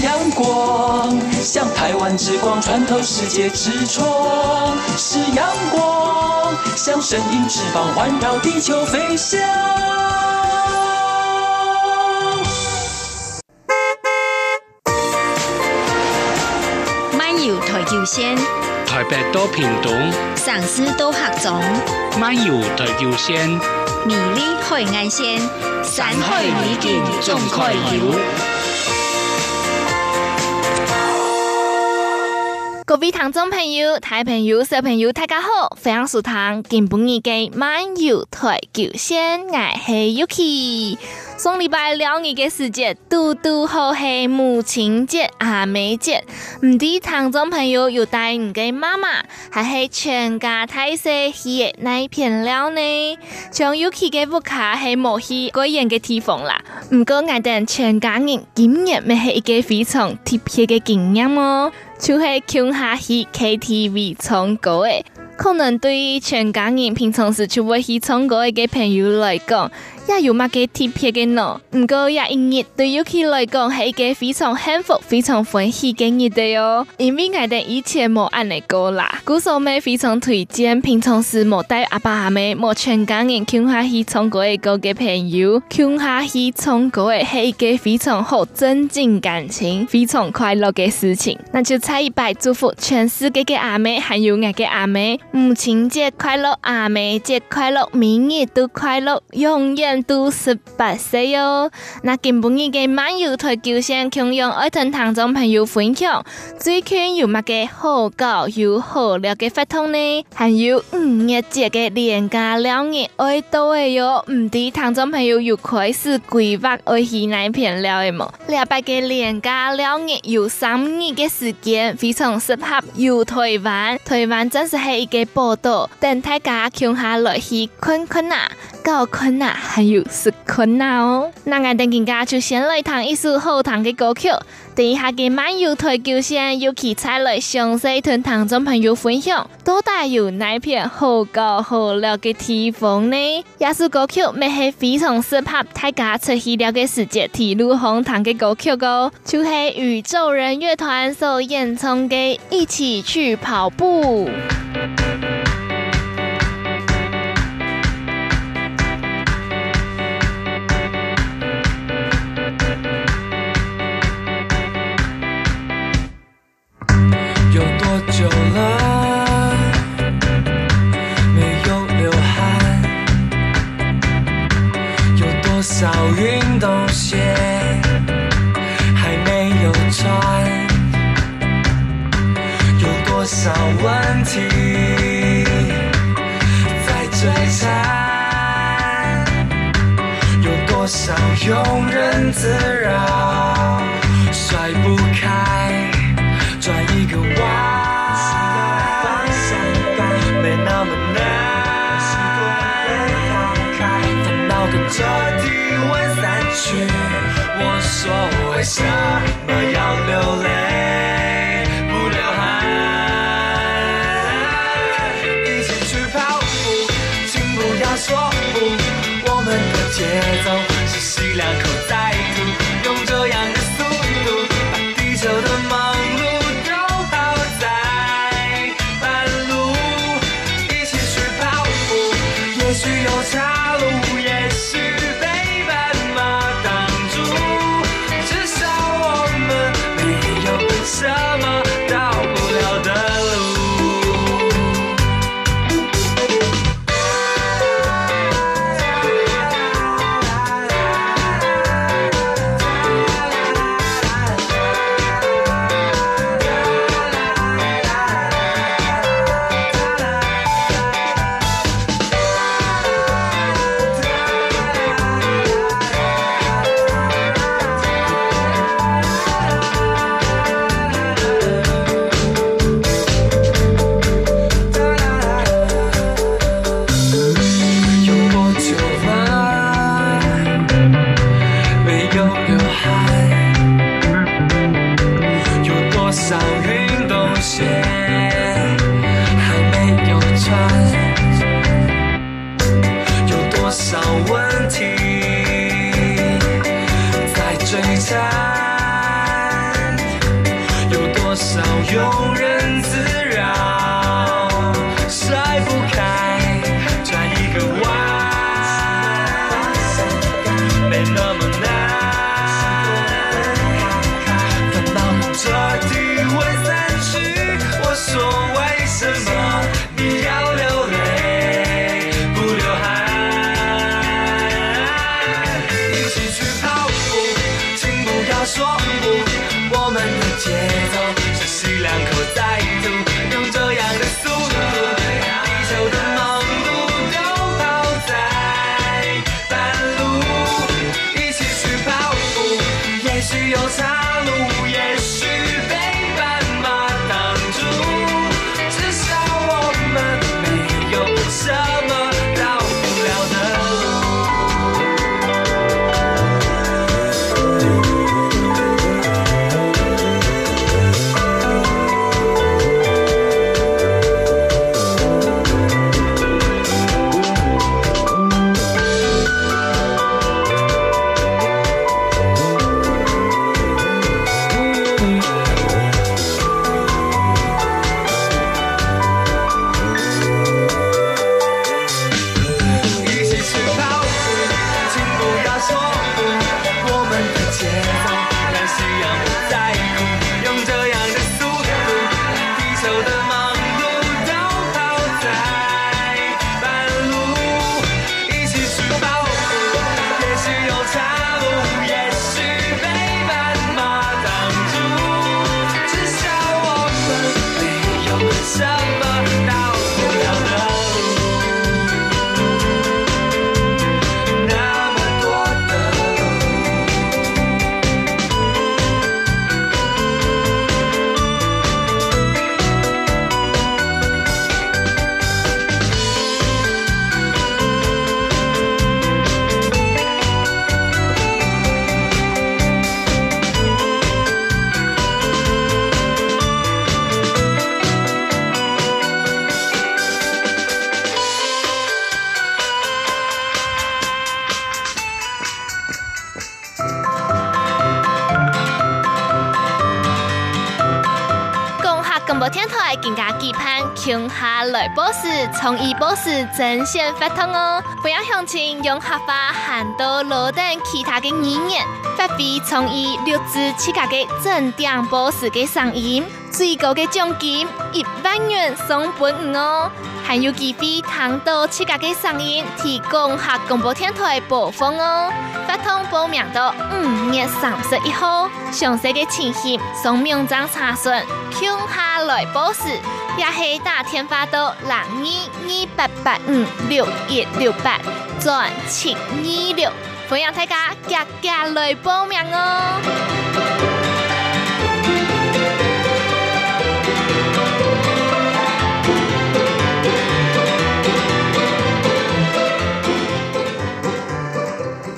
阳光，像台湾之光穿透世界之窗；是阳光，像神鹰翅膀环绕地球飞翔。漫游台九线，台北多屏东，上师到合总，漫游台九线，美丽海岸线，山海美景总开游。位听众朋友、大朋友、小朋友，大家好，欢迎收听今晡日嘅漫游台球线，我系 Yuki。上礼拜两日嘅时节，嘟嘟好系母亲节、阿妹节，唔知听众朋友有带唔嘅妈妈，还系全家大细去嘅哪片了呢？像 Yuki 嘅屋卡系冇去过远嘅地方啦，唔过我哋全家人今日咪系一个非常特别嘅经验哦。就系乡下去 KTV 唱歌诶，可能对于全家人平常时就会去唱歌的朋友来讲。也有乜嘅特别嘅呢？唔过也一日对 Yuki 来讲系一个非常幸福、非常欢喜嘅日子哟。因为我哋以前冇按嚟过啦，故所咪非常推荐平常时冇带阿爸阿妈、冇全家人乡下去唱歌嘅歌嘅朋友，乡下去唱歌嘅系一个非常好增进感情、非常快乐嘅事情。那就差一拜祝福全世界嘅阿妈，还有我嘅阿妈，母亲节快乐，阿妹节快乐，明日都快乐，永远都十八岁哟，那今半日嘅漫游台九线，同样爱同听众朋友分享，最近有乜嘅好搞又好料嘅活动呢？还有五月节嘅连假两日爱到嘅哟，唔知听众朋友又开始规划爱去哪片了嘅冇？礼拜嘅连假两日有三日嘅时间，非常适合游台湾。台湾真是系一个宝岛，等大家共下来去看看啊，搞看啊，还有。是困难哦，那我等更加就先来弹一首好听的歌曲，等一下给漫游台九线又起彩来详细同听众朋友分享，到底有哪片好高好料嘅地方呢？也是歌曲，咪系非常适合大家出去了解世界铁路红糖的歌曲哦，就系宇宙人乐团所演唱嘅《一起去跑步》。Captain 天台更加期盼琼下来博士，创意博士争先发通哦！不要相亲用合法喊到罗等其他的语言，发挥创意录制自家的正点报时的声音，最高的奖金一万元送本五哦！还有机会听到自家的声音，提供下广播电台播放哦！发通报名到五月三十一号，详细的情形送名章查询。琼下来报时。也是打电话到零二二八八五六一六八转七二六，欢迎大家加加来报名哦。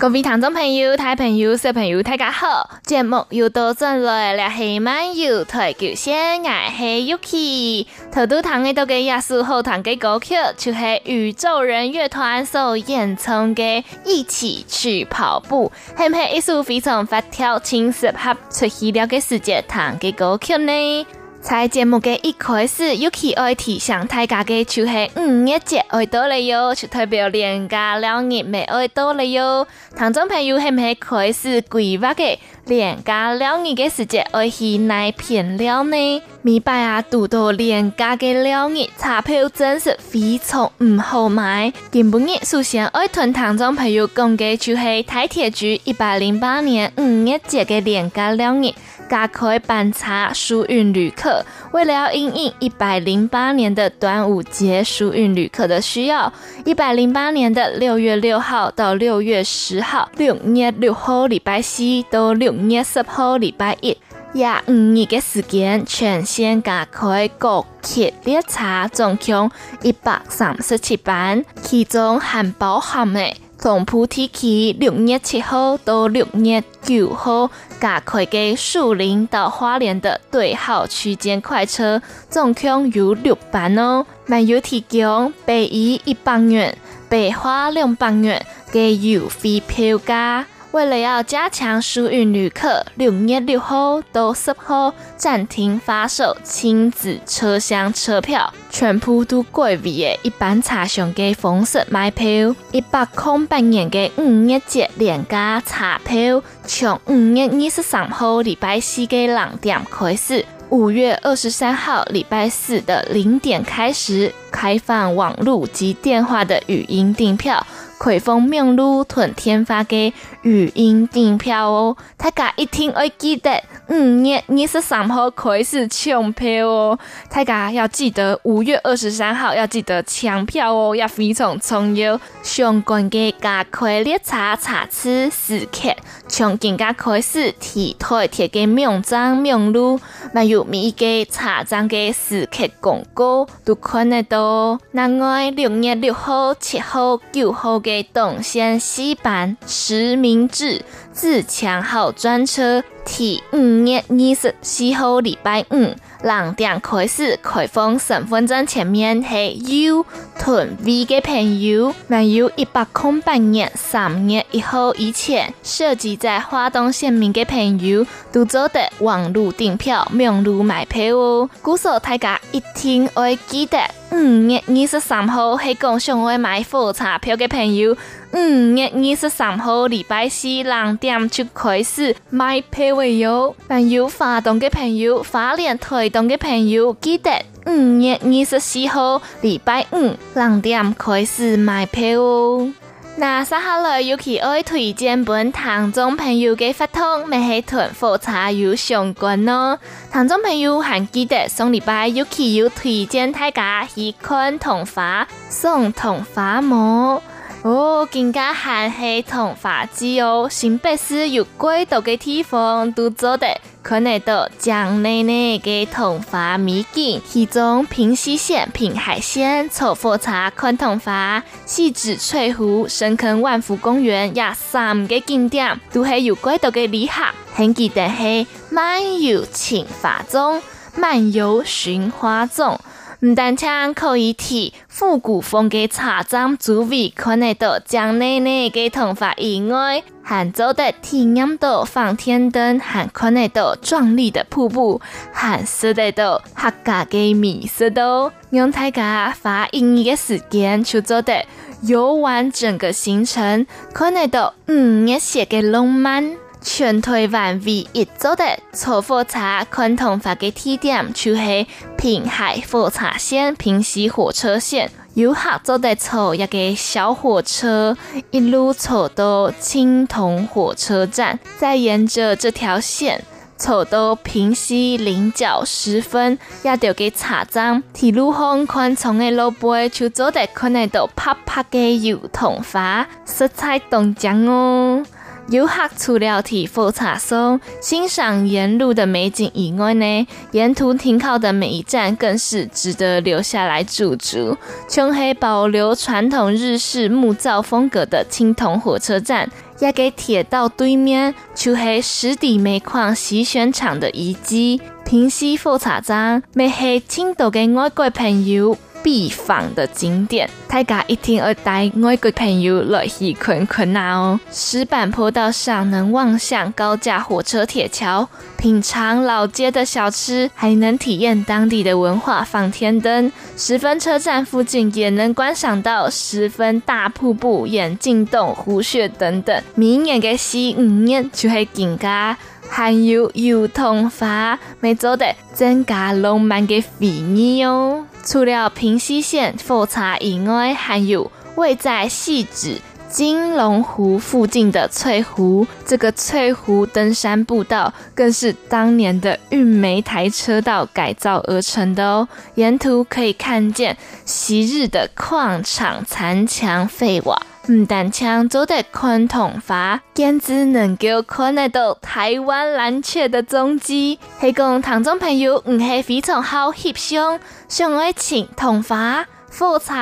各位听众朋友、大朋友、小朋友，大家好！节目又到转来了，系漫游台九线，我系 Yuki。头都听得到嘅也是好听嘅歌曲，就系宇宙人乐团所演唱嘅《一起去跑步》，系唔系一首非常发条、轻适合出戏了嘅世界弹嘅歌曲呢？在节目嘅一开始，尤其爱提醒大家嘅就系五一节爱到了哟，就代表连假两日未爱到了哟。听众朋友系唔系开始规划嘅连假两日嘅时节爱去哪片了呢？明白啊，读到连假嘅两日，钞票真是非常唔好买。今晡日首先爱同听众朋友讲嘅就系台铁局一百零八年五一节嘅连假两日。加开班次疏运旅客，为了要因应一百零八年的端午节疏运旅客的需要，一百零八年的六月六号到六月十号，六月六号礼拜四到六月十号礼拜一，廿五日嘅时间全线加开高铁列车总共一百三十七班，其中含包含嘅。从菩提区六月七号到六月九号，加开的树林到花莲的对号区间快车，总共有六班哦。还有提供北移一百元、北花两百元嘅优惠票价。为了要加强疏运旅客，六月六号到十号暂停发售亲子车厢车票，全部都改为的一般车厢的方式买票。一百空八元的五月节廉价车票，从五月二十三号礼拜四的两点开始，五月二十三号礼拜四的零点开始开放网络及电话的语音订票。开封名路屯天发的语音订票哦，大家一定要记得五月二十三号开始抢票哦，大家要记得五月二十三号要记得抢票哦，要非常重要。相关的加开列车查次时刻，从今个开始提台铁的名站名路，还有每一个车站的时刻广告都看得到。另外，六月六号、七号、九号的东线西班实名制自强号专车，提五月二十四号礼拜五两点开始开放身份证前面系 U 屯 V 的朋友，还有一百空半年三月一号以前设籍在华东县民的朋友，都做得网络订票、名路买票哦。故说大家一定要记得，五月二十三号系讲想要买火车票的朋友。五月二十三号礼拜四两点就开始买票哟，朋友发动的朋友、花莲、台东的朋友，记得五月二十四号礼拜五两点开始买票哦。那接下来尤其爱推荐本听众朋友嘅发通，咪系同火茶有相关咯。听众朋友还记得上礼拜尤其有推荐大家去看桐花送桐花冇？哦，更加还系桐花季哦，新北市有几多个地方都做得看得到江内内的桐花美景，其中平溪县平海线坐火车看桐花，汐止翠湖、深坑万福公园也三个景点都系有几多个旅客很记得系漫游青花粽，漫游寻花粽。唔但唱可以提复古风嘅茶站主位，看得到江内内嘅桐花以外，还做得体验到放天灯，还看得到壮丽的瀑布，还食得到客家嘅美食都。用大家花一年嘅时间去做得游玩整个行程，看得到五月写嘅浪漫。全台湾唯一做的坐火车看桐花的地点，就是平海火车线、平溪火车线。游客做的坐一个小火车，一路坐到青铜火车站，再沿着这条线坐到平溪菱角十分，也就给茶站。铁路上宽敞的路背，就做得看得到啪啪的油桐花，色彩动江哦。游客除了替火车上欣赏沿路的美景以外呢，沿途停靠的每一站更是值得留下来驻足。琼黑保留传统日式木造风格的青铜火车站，也给铁道对面就系湿地煤矿洗选厂的遗迹。平溪火车站，没系青岛的外国朋友。必访的景点，大家一定要带外国朋友来去看看哦。石板坡道上能望向高架火车铁桥，品尝老街的小吃，还能体验当地的文化。放天灯，十分车站附近也能观赏到十分大瀑布、眼镜洞、湖穴等等。明年的十五年就会更加还有油桐花，每周的增加浪漫的回忆哦。除了平溪线火车以外，还有位在汐止金龙湖附近的翠湖。这个翠湖登山步道更是当年的运煤台车道改造而成的哦。沿途可以看见昔日的矿场残墙废瓦，唔但抢走的看桐花，简直能够看得到台湾蓝雀的踪迹。希望听众朋友唔系非常好翕相。上爱情、桐花、火车、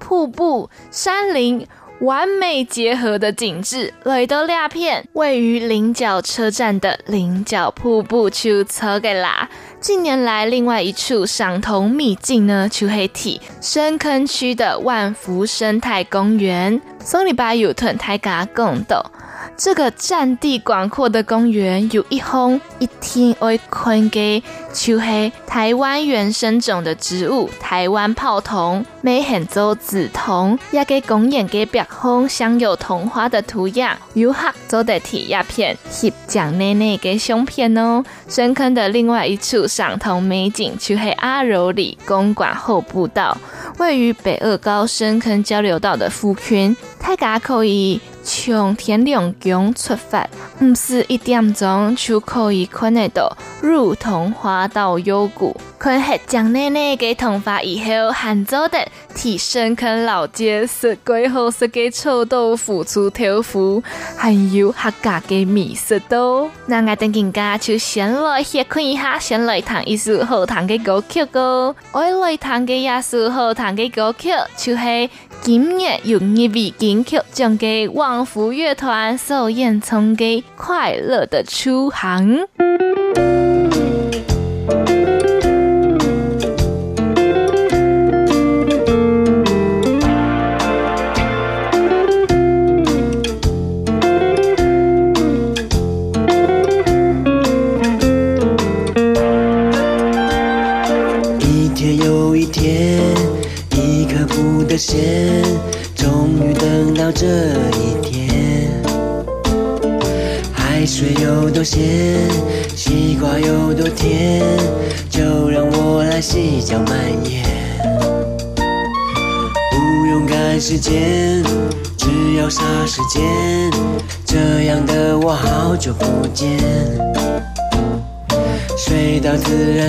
瀑布、山林完美结合的景致，来到两片位于菱角车站的菱角瀑布就错个啦。近年来，另外一处赏桐秘境呢，就黑体深坑区的万福生态公园。上礼拜有同大家讲到。这个占地广阔的公园，有一方一天会看见就是台湾原生种的植物台湾泡桐，每很多紫桐，也给公园给别方镶有桐花的图样，游客做的贴叶片，翕奖奶奶给相片哦。深坑的另外一处赏桐美景，就是阿柔里公馆后步道，位于北二高深坑交流道的副圈，大家可以。从天亮宫出发，唔是一点钟就可以看得到如同花道幽谷。看黑将奶奶给桐花以后，还做的替深坑老街设计好设计臭豆腐出豆腐，还有客家的米食都。那我等人家就先来先看一下，先来弹一首好听的歌曲歌。我来弹的一首好听的歌曲，就是今日用一位金曲奖给旺福乐团首演唱给《快乐的出行》。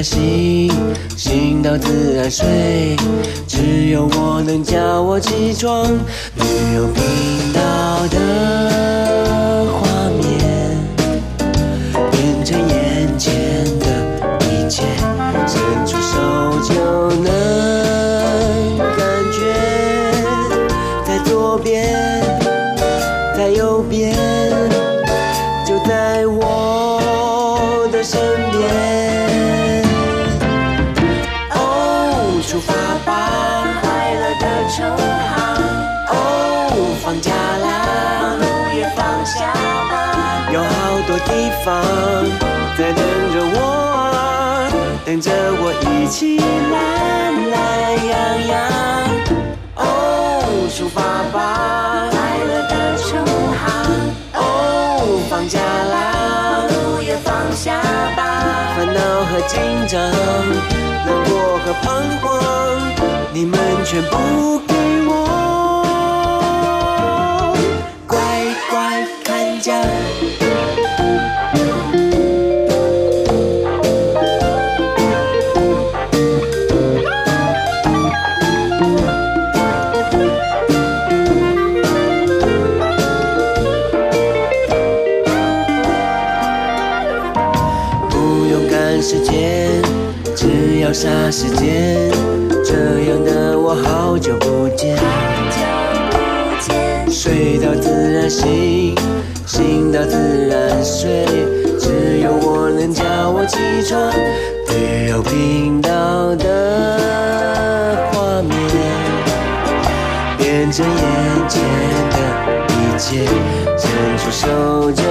醒，醒到自然睡，只有我能叫我起床。旅游频道的画面变成一起懒懒洋洋。哦，出发吧，快乐的出航。哦，放假啦，路也放下吧。烦恼和紧张，难过和彷徨，你们全部霎时间，这样的我好久不见。睡到自然醒，醒到自然睡，只有我能叫我起床。旅游频道的画面，变成眼前的一切，伸出手就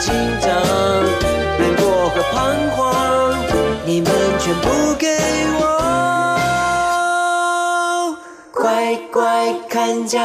紧张，难过和彷徨，你们全部给我。乖看家，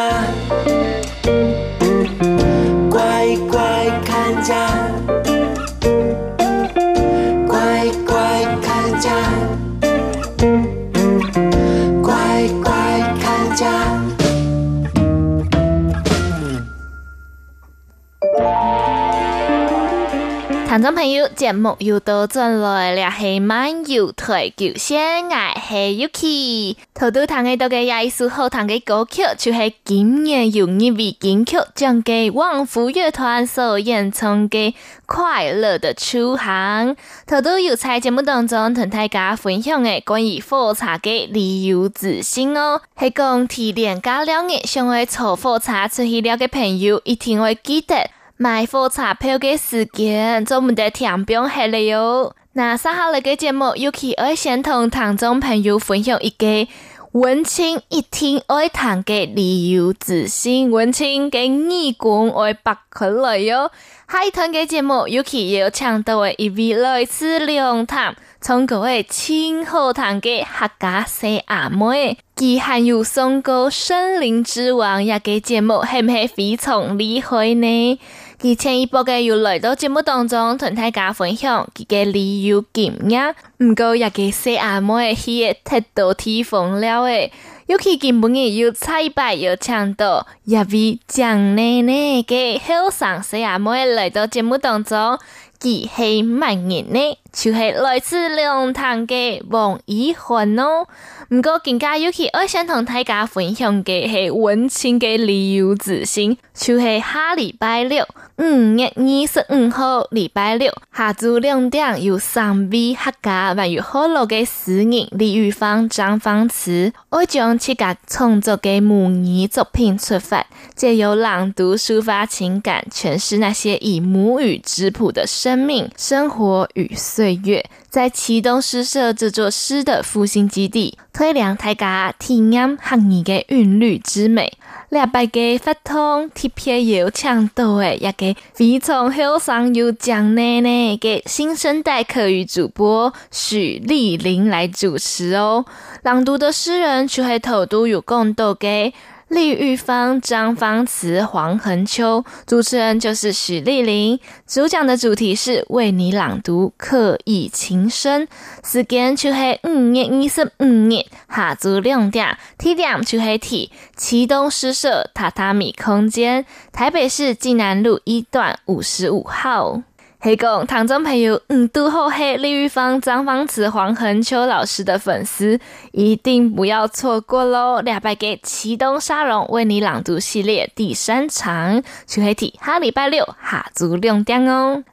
众朋友，节目又到转来了，系漫游台九线，我系 Yuki。头都听到嘅也一首好听嘅歌曲，就系今年由一位金曲奖嘅旺福乐团所演唱嘅《快乐的出航》。头都有在节目当中同大家分享嘅关于火车嘅旅游资讯哦，系讲提前加两日想要坐火车出去了嘅朋友，一定会记得。买火车票嘅时间，做唔得听表系了哟。那三下嚟嘅节目，尤其爱先同听众朋友分享一个文青一听爱谈嘅旅游资讯，文青嘅义工爱百可来哟。下一段嘅节目，尤其要请到嘅一位来自龙潭，从各位亲好谈嘅客家细阿妹，佢还有送过森林之王一个节目，系唔系非常厉害呢？佢前一波嘅又来到节目当中同大家分享佢嘅旅游经验，唔过也给细阿妹去太多地方了诶，尤其根本嘅又彩排又抢到，一位蒋奶奶嘅后生细阿妹来到节目当中。佢系乜人呢？就系来自龙潭嘅王一涵哦。唔过更加尤其我想同大家分享嘅系温馨嘅旅游资讯，就系下礼拜六五月二十五号礼拜六下昼两点有三位客家还有好乐嘅诗人李玉芳、张芳慈，我将自家创作嘅母语作品出发，借由朗读抒发情感，诠释那些以母语质朴的生命、生活与岁月，在启东诗社这座诗的复兴基地，推亮大家体验汉语的韵律之美。两百个发通特别有抢到诶，一个非常后生又蒋奶奶嘅新生代客语主播许丽玲来主持哦。朗读的诗人就系头都有共到嘅。李玉芳、张芳慈、黄恒秋，主持人就是许丽玲。主讲的主题是为你朗读刻意情深。时间就是五月二十五日下昼两点，地点就系提启东诗社榻榻米空间，台北市济南路一段五十五号。黑公，听众朋友，嗯，都好黑李玉芳、张芳慈、黄恒秋老师的粉丝，一定不要错过喽！两百个启东沙龙为你朗读系列第三场，去黑体下礼拜六下足亮点哦。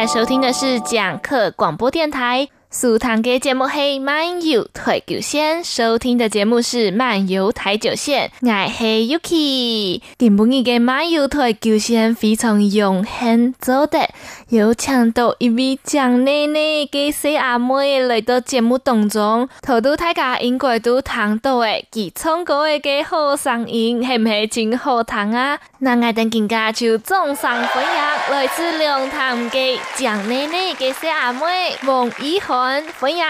在收听的是讲课广播电台。苏糖的节目系漫游台九线，收听的节目是漫游台九线，我系 Yuki。今晡日嘅漫游台九线非常荣幸做得有请到一位蒋奶奶嘅细阿妹来到节目当中，头都大家应该都听到诶，佢唱歌嘅好声音系唔系真好听啊？那我等更加就掌声欢迎来自龙潭嘅蒋奶奶嘅细阿妹王一豪。欢迎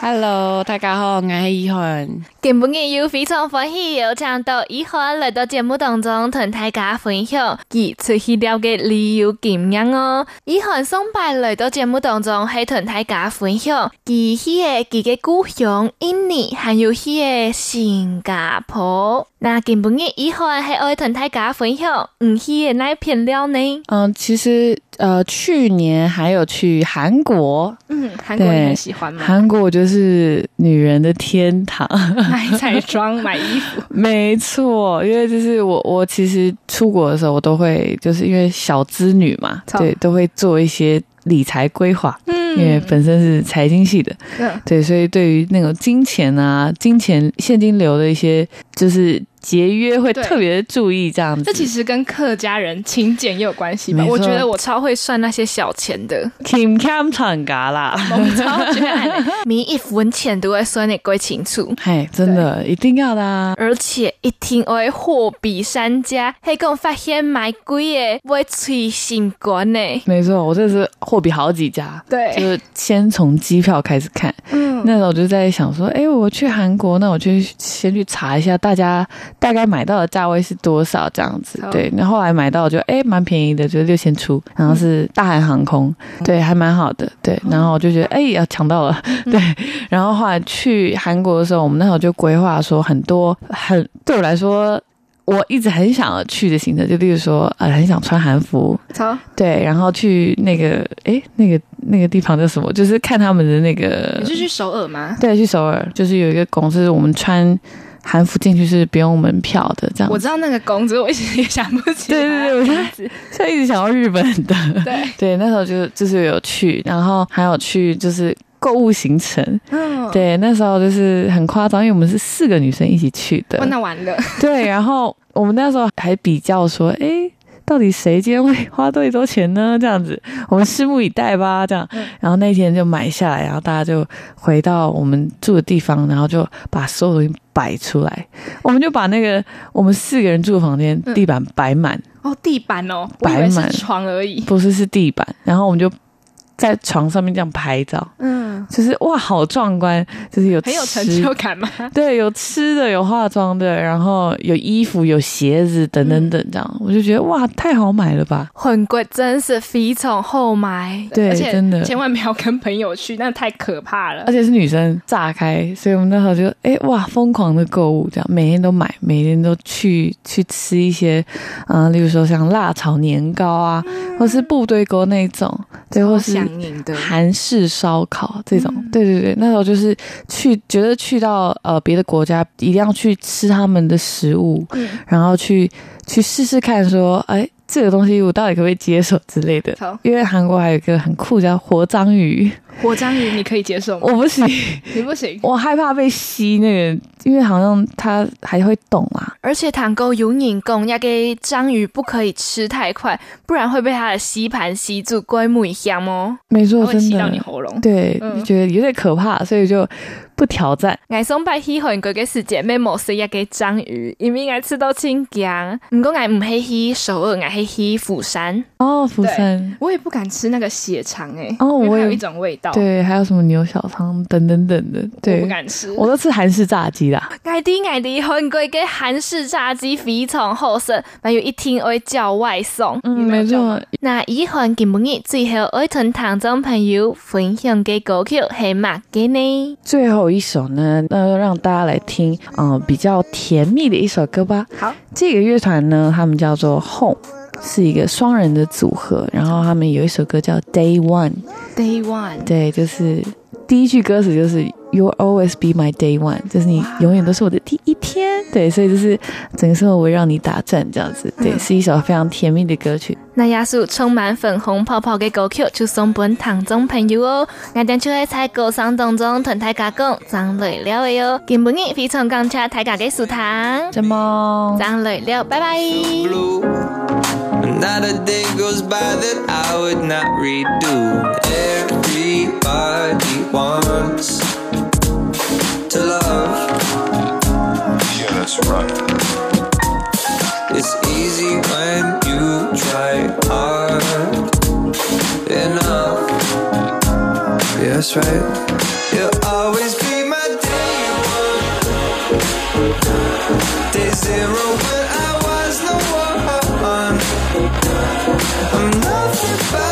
，Hello，大家好，我系依涵。今本日又非常欢喜，有请到一涵来到节目当中，同大家分享佢出去了嘅旅游经验哦。一涵上班来到节目当中，系同大家分享佢去嘅佢嘅故乡印尼，还有去嘅新加坡。那今本日一涵系爱同大家分享唔去嘅那片料呢？嗯，其实。呃，去年还有去韩国，嗯，韩国你很喜欢吗？韩国就是女人的天堂，买彩妆、买衣服，没错，因为就是我，我其实出国的时候，我都会就是因为小资女嘛，对，都会做一些理财规划，嗯，因为本身是财经系的，嗯，对，所以对于那种金钱啊、金钱现金流的一些就是。节约会特别注意这样子，这其实跟客家人勤俭也有关系吧？我觉得我超会算那些小钱的。勤俭长家啦，我超觉得 每一分钱都会算得归清楚。嘿，真的一定要的啊！而且一听我会货比三家，还跟我发现买贵的会催心肝呢。没错，我这是货比好几家，对，就是先从机票开始看。嗯，那时候我就在想说，哎，我去韩国，那我去先去查一下大家。大概买到的价位是多少这样子？对，然后后来买到就哎蛮便宜的，就是六千出，然后是大韩航空，对，还蛮好的，对，然后我就觉得哎要抢到了，对，然后后来去韩国的时候，我们那时候就规划说很多很对我来说我一直很想要去的行程，就例如说呃很想穿韩服，好，对，然后去那个哎那个那个地方叫什么？就是看他们的那个，你是去首尔吗？对，去首尔，就是有一个公司，我们穿。韩服进去是不用门票的，这样。我知道那个公司，我一直也想不起。对对对，我现在一直想要日本的。对对，那时候就就是有去，然后还有去就是购物行程。嗯，对，那时候就是很夸张，因为我们是四个女生一起去的。那完了。对，然后我们那时候还比较说，哎。到底谁今天会花最多钱呢？这样子，我们拭目以待吧。这样，然后那天就买下来，然后大家就回到我们住的地方，然后就把所有东西摆出来。我们就把那个我们四个人住的房间地板摆满。哦，地板哦，摆满床而已，不是，是地板。然后我们就。在床上面这样拍照，嗯，就是哇，好壮观，就是有很有成就感嘛？对，有吃的，有化妆的，然后有衣服，有鞋子，等等等，这样、嗯、我就觉得哇，太好买了吧！很贵，真是非常后买，对，而且真的千万不要跟朋友去，那太可怕了。而且是女生炸开，所以我们那时候就哎哇，疯狂的购物，这样每天都买，每天都去去吃一些，嗯、呃，例如说像辣炒年糕啊，嗯、或是部队锅那种，对，或是。韩式烧烤这种，嗯、对对对，那时候就是去，觉得去到呃别的国家，一定要去吃他们的食物，嗯、然后去去试试看，说，哎。这个东西我到底可不可以接受之类的？好因为韩国还有一个很酷叫活章鱼，活章鱼你可以接受吗？我不行，你不行，我害怕被吸那个，因为好像它还会动啊。而且糖沟有引供，要给章鱼不可以吃太快，不然会被它的吸盘吸住，龟木一样哦。没错，会吸到你喉咙。对，嗯、觉得有点可怕，所以就。不挑战。我上摆喜欢过个世界，咩模式一个章鱼，因为我吃到清江。不过我唔系去首尔，我系去釜山。哦，釜山，我也不敢吃那个血肠诶。哦，我有一种味道。对，还有什么牛小肠等等等的。对，我不敢吃。我都吃韩式炸鸡啦。爱的爱的，韩国个韩式炸鸡非常好食，还有一听会叫外送。嗯，没错。那以后今晡日最后爱同听众朋友分享嘅歌曲系乜嘅呢？最后。一首呢，那让大家来听，嗯、呃，比较甜蜜的一首歌吧。好，这个乐团呢，他们叫做 Home，是一个双人的组合，然后他们有一首歌叫 Day One。Day One，对，就是第一句歌词就是 You'll always be my day one，就是你永远都是我的第一天。对，所以就是整个生活围绕你打转这样子。对，是一首非常甜蜜的歌曲。那亚素充满粉红泡泡的歌曲，就送本堂中朋友哦。我点出来在歌声当中，同大加工，咱来聊哟。今半非常感谢大家的收听，怎么？咱来聊，拜拜。Not day goes by that I would not redo. Everybody wants. to love. Yeah, that's right. It's easy when you try hard enough. Yeah, that's right. You'll always be my day one, day zero when I was the one. I'm nothing but.